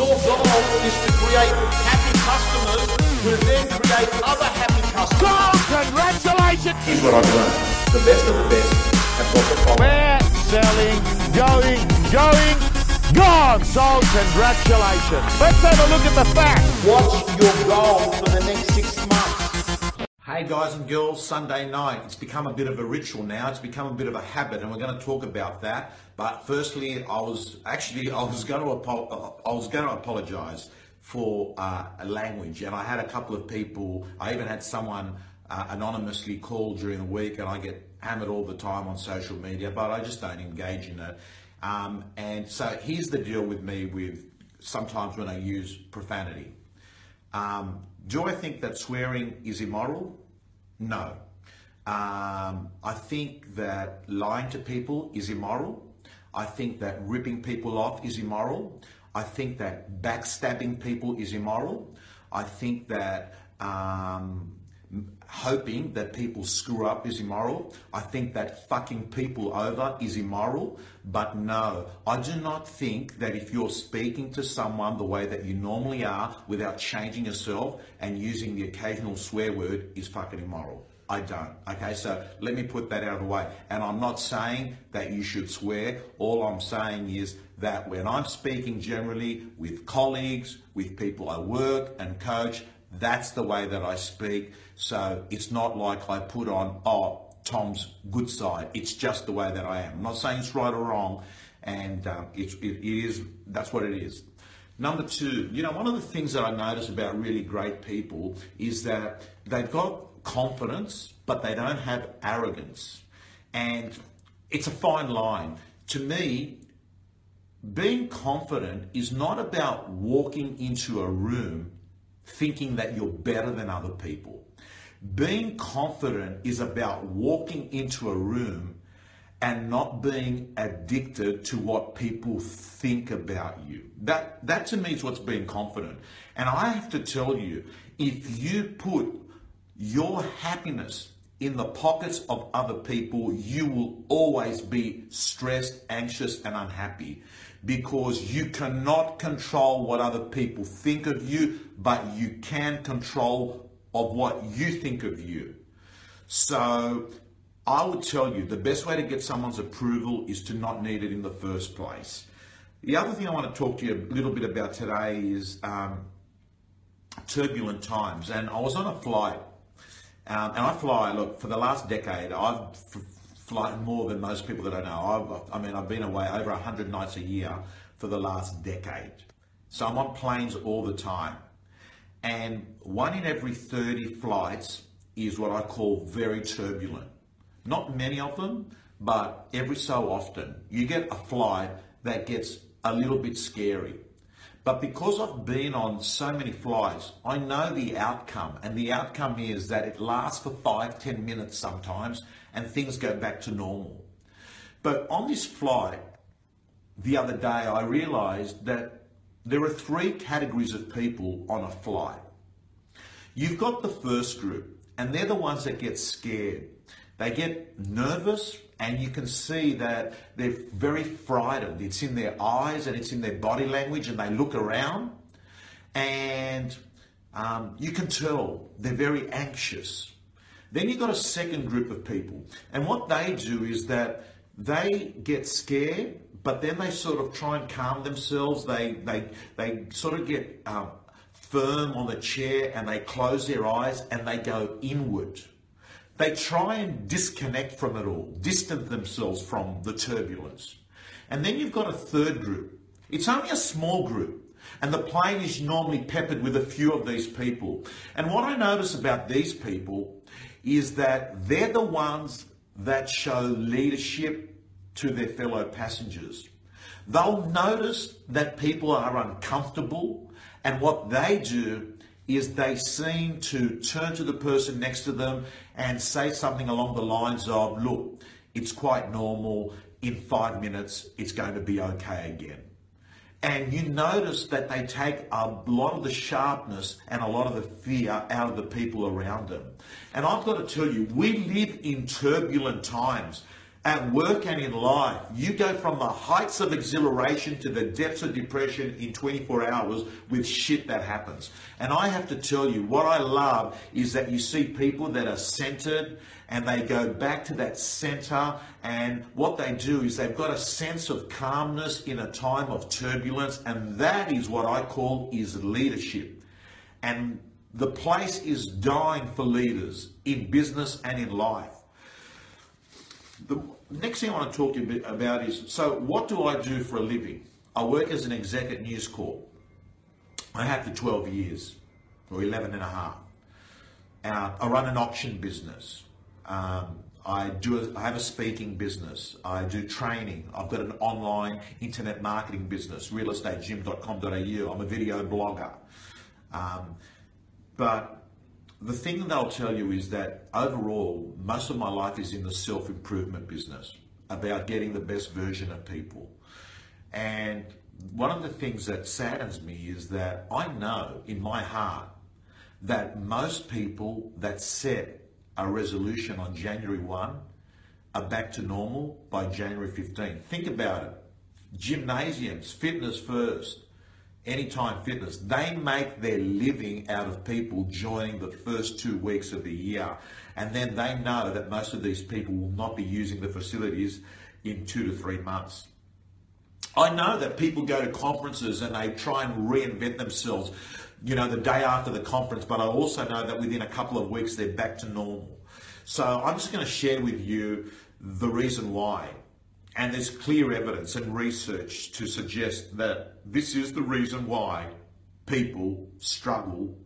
Your goal is to create happy customers who then create other happy customers. Congratulations! Here's what I've learned. The best of the best have got the following. We're selling, going, going, gone. Sold. Congratulations. Let's have a look at the facts. What's your goal for the next six months? Hey guys and girls, Sunday night. It's become a bit of a ritual now. It's become a bit of a habit, and we're going to talk about that. But firstly, I was actually I was going to apo- I was going to apologise for uh, language, and I had a couple of people. I even had someone uh, anonymously call during the week, and I get hammered all the time on social media, but I just don't engage in it. Um, and so here's the deal with me with sometimes when I use profanity. Um, do I think that swearing is immoral? No. Um, I think that lying to people is immoral. I think that ripping people off is immoral. I think that backstabbing people is immoral. I think that um, hoping that people screw up is immoral. I think that fucking people over is immoral. But no, I do not think that if you're speaking to someone the way that you normally are without changing yourself and using the occasional swear word is fucking immoral. I don't. Okay, so let me put that out of the way. And I'm not saying that you should swear. All I'm saying is that when I'm speaking generally with colleagues, with people I work and coach, that's the way that I speak. So it's not like I put on, oh, Tom's good side. It's just the way that I am. I'm not saying it's right or wrong, and um, it, it, it is, that's what it is. Number two, you know, one of the things that I notice about really great people is that they've got confidence, but they don't have arrogance. And it's a fine line. To me, being confident is not about walking into a room thinking that you're better than other people. Being confident is about walking into a room and not being addicted to what people think about you. That that to me is what's being confident. And I have to tell you, if you put your happiness in the pockets of other people, you will always be stressed, anxious, and unhappy because you cannot control what other people think of you, but you can control of what you think of you. So I would tell you the best way to get someone's approval is to not need it in the first place. The other thing I want to talk to you a little bit about today is um, turbulent times. And I was on a flight um, and I fly, look, for the last decade, I've f- flown more than most people that I know. I've, I mean, I've been away over 100 nights a year for the last decade. So I'm on planes all the time. And one in every 30 flights is what I call very turbulent. Not many of them, but every so often you get a flight that gets a little bit scary. But because I've been on so many flights, I know the outcome. And the outcome is that it lasts for five, ten minutes sometimes, and things go back to normal. But on this flight, the other day, I realized that there are three categories of people on a flight. You've got the first group, and they're the ones that get scared. They get nervous, and you can see that they're very frightened. It's in their eyes and it's in their body language, and they look around, and um, you can tell they're very anxious. Then you've got a second group of people, and what they do is that they get scared, but then they sort of try and calm themselves. They they they sort of get um, firm on the chair, and they close their eyes and they go inward. They try and disconnect from it all, distance themselves from the turbulence. And then you've got a third group. It's only a small group. And the plane is normally peppered with a few of these people. And what I notice about these people is that they're the ones that show leadership to their fellow passengers. They'll notice that people are uncomfortable, and what they do is they seem to turn to the person next to them and say something along the lines of, look, it's quite normal. In five minutes, it's going to be okay again. And you notice that they take a lot of the sharpness and a lot of the fear out of the people around them. And I've got to tell you, we live in turbulent times. At work and in life. You go from the heights of exhilaration to the depths of depression in 24 hours with shit that happens. And I have to tell you, what I love is that you see people that are centered and they go back to that center. And what they do is they've got a sense of calmness in a time of turbulence. And that is what I call is leadership. And the place is dying for leaders in business and in life. The next thing I want to talk to you about is so what do I do for a living? I work as an exec at News Corp. I have for 12 years or 11 and a half. I run an auction business. Um, I do. A, I have a speaking business. I do training. I've got an online internet marketing business, realestategym.com.au. I'm a video blogger. Um, but the thing that I'll tell you is that overall, most of my life is in the self improvement business about getting the best version of people. And one of the things that saddens me is that I know in my heart that most people that set a resolution on January 1 are back to normal by January 15. Think about it. Gymnasiums, fitness first, Anytime Fitness, they make their living out of people joining the first two weeks of the year. And then they know that most of these people will not be using the facilities in two to three months. I know that people go to conferences and they try and reinvent themselves, you know, the day after the conference, but I also know that within a couple of weeks they're back to normal. So I'm just going to share with you the reason why. And there's clear evidence and research to suggest that this is the reason why people struggle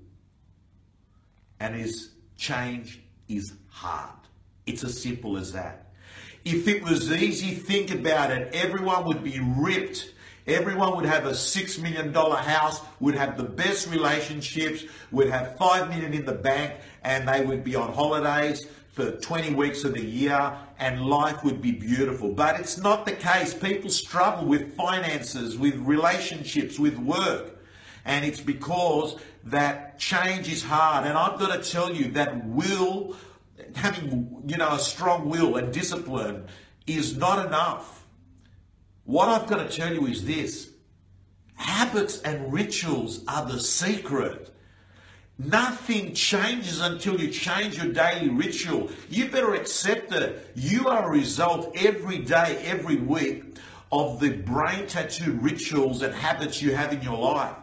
and is change is hard. It's as simple as that. If it was easy, think about it. Everyone would be ripped. Everyone would have a six million dollar house, would have the best relationships, would have five million in the bank, and they would be on holidays for 20 weeks of the year and life would be beautiful. But it's not the case. People struggle with finances, with relationships, with work. And it's because that change is hard. And I've got to tell you that will, having, you know, a strong will and discipline is not enough. What I've got to tell you is this. Habits and rituals are the secret. Nothing changes until you change your daily ritual. You better accept it. You are a result every day, every week of the brain tattoo rituals and habits you have in your life.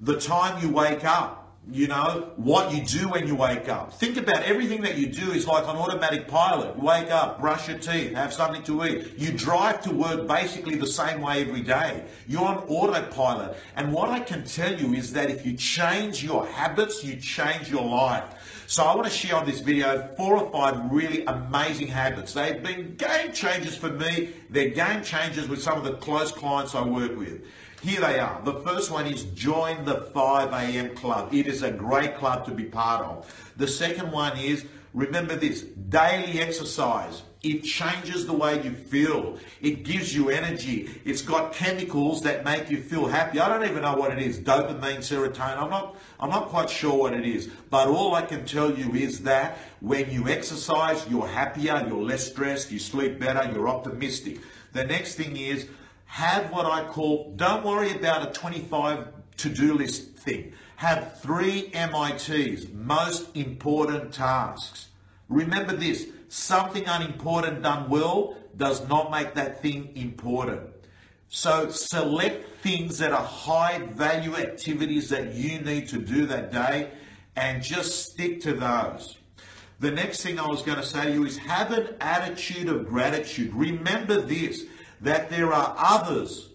The time you wake up, you know, what you do when you wake up. Think about everything that you do is like on automatic pilot. Wake up, brush your teeth, have something to eat. You drive to work basically the same way every day. You're on autopilot. And what I can tell you is that if you change your habits, you change your life. So I want to share on this video four or five really amazing habits. They've been game changers for me. They're game changers with some of the close clients I work with. Here they are. The first one is join the 5 a.m. club. It is a great club to be part of. The second one is remember this daily exercise. It changes the way you feel. It gives you energy. It's got chemicals that make you feel happy. I don't even know what it is. Dopamine, serotonin. I'm not I'm not quite sure what it is. But all I can tell you is that when you exercise, you're happier, you're less stressed, you sleep better, you're optimistic. The next thing is have what I call, don't worry about a 25 to do list thing. Have three MITs, most important tasks. Remember this something unimportant done well does not make that thing important. So select things that are high value activities that you need to do that day and just stick to those. The next thing I was going to say to you is have an attitude of gratitude. Remember this that there are others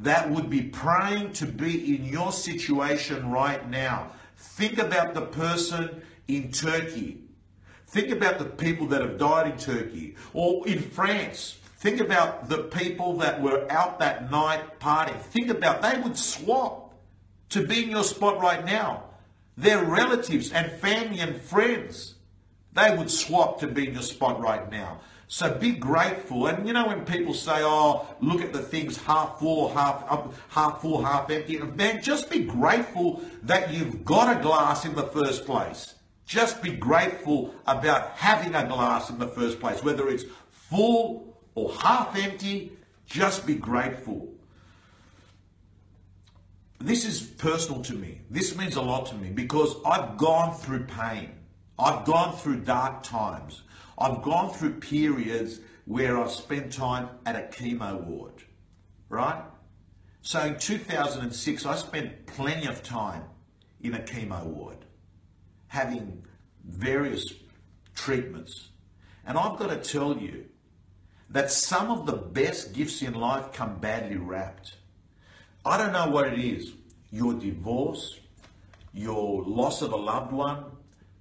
that would be praying to be in your situation right now. Think about the person in Turkey. Think about the people that have died in Turkey or in France. Think about the people that were out that night partying. Think about they would swap to be in your spot right now. Their relatives and family and friends, they would swap to be in your spot right now. So be grateful. And you know when people say, "Oh, look at the things half full, half half full, half empty," man, just be grateful that you've got a glass in the first place. Just be grateful about having a glass in the first place, whether it's full or half empty, just be grateful. This is personal to me. This means a lot to me because I've gone through pain. I've gone through dark times. I've gone through periods where I've spent time at a chemo ward, right? So in 2006, I spent plenty of time in a chemo ward, having various treatments. And I've got to tell you that some of the best gifts in life come badly wrapped. I don't know what it is your divorce, your loss of a loved one,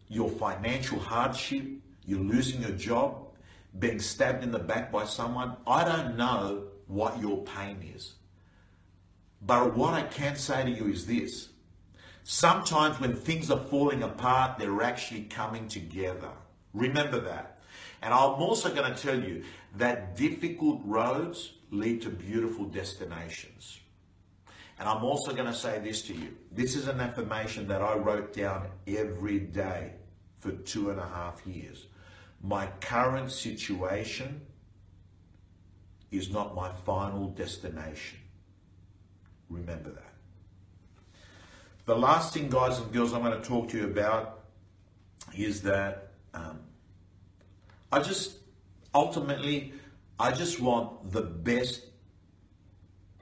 your financial hardship, you're losing your job, being stabbed in the back by someone. I don't know what your pain is. But what I can say to you is this. Sometimes when things are falling apart, they're actually coming together. Remember that. And I'm also going to tell you that difficult roads lead to beautiful destinations. And I'm also going to say this to you. This is an affirmation that I wrote down every day for two and a half years. My current situation is not my final destination. Remember that. The last thing, guys and girls, I'm going to talk to you about is that um, I just ultimately, I just want the best.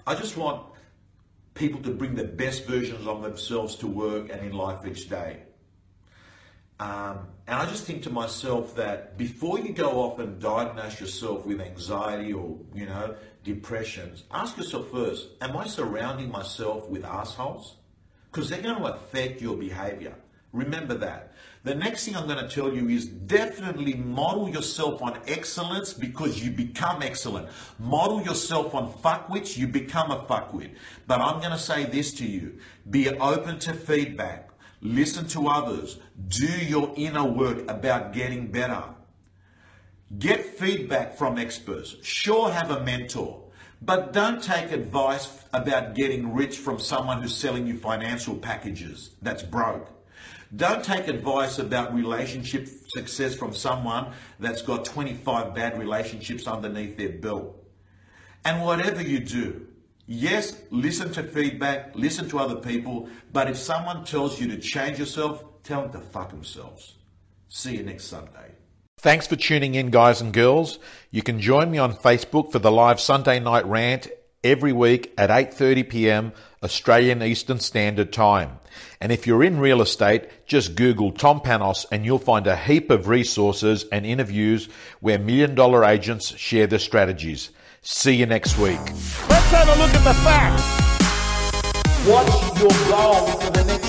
I just want people to bring the best versions of themselves to work and in life each day. Um, and I just think to myself that before you go off and diagnose yourself with anxiety or, you know, depressions, ask yourself first, am I surrounding myself with assholes? Because they're going to affect your behavior. Remember that. The next thing I'm going to tell you is definitely model yourself on excellence because you become excellent. Model yourself on fuckwits, you become a fuckwit. But I'm going to say this to you be open to feedback, listen to others, do your inner work about getting better. Get feedback from experts. Sure, have a mentor. But don't take advice about getting rich from someone who's selling you financial packages that's broke. Don't take advice about relationship success from someone that's got 25 bad relationships underneath their belt. And whatever you do, yes, listen to feedback, listen to other people, but if someone tells you to change yourself, tell them to fuck themselves. See you next Sunday. Thanks for tuning in, guys and girls. You can join me on Facebook for the live Sunday night rant every week at 8:30 p.m. Australian Eastern Standard Time. And if you're in real estate, just Google Tom Panos and you'll find a heap of resources and interviews where million dollar agents share their strategies. See you next week. Let's have a look at the facts. What's your goal for the next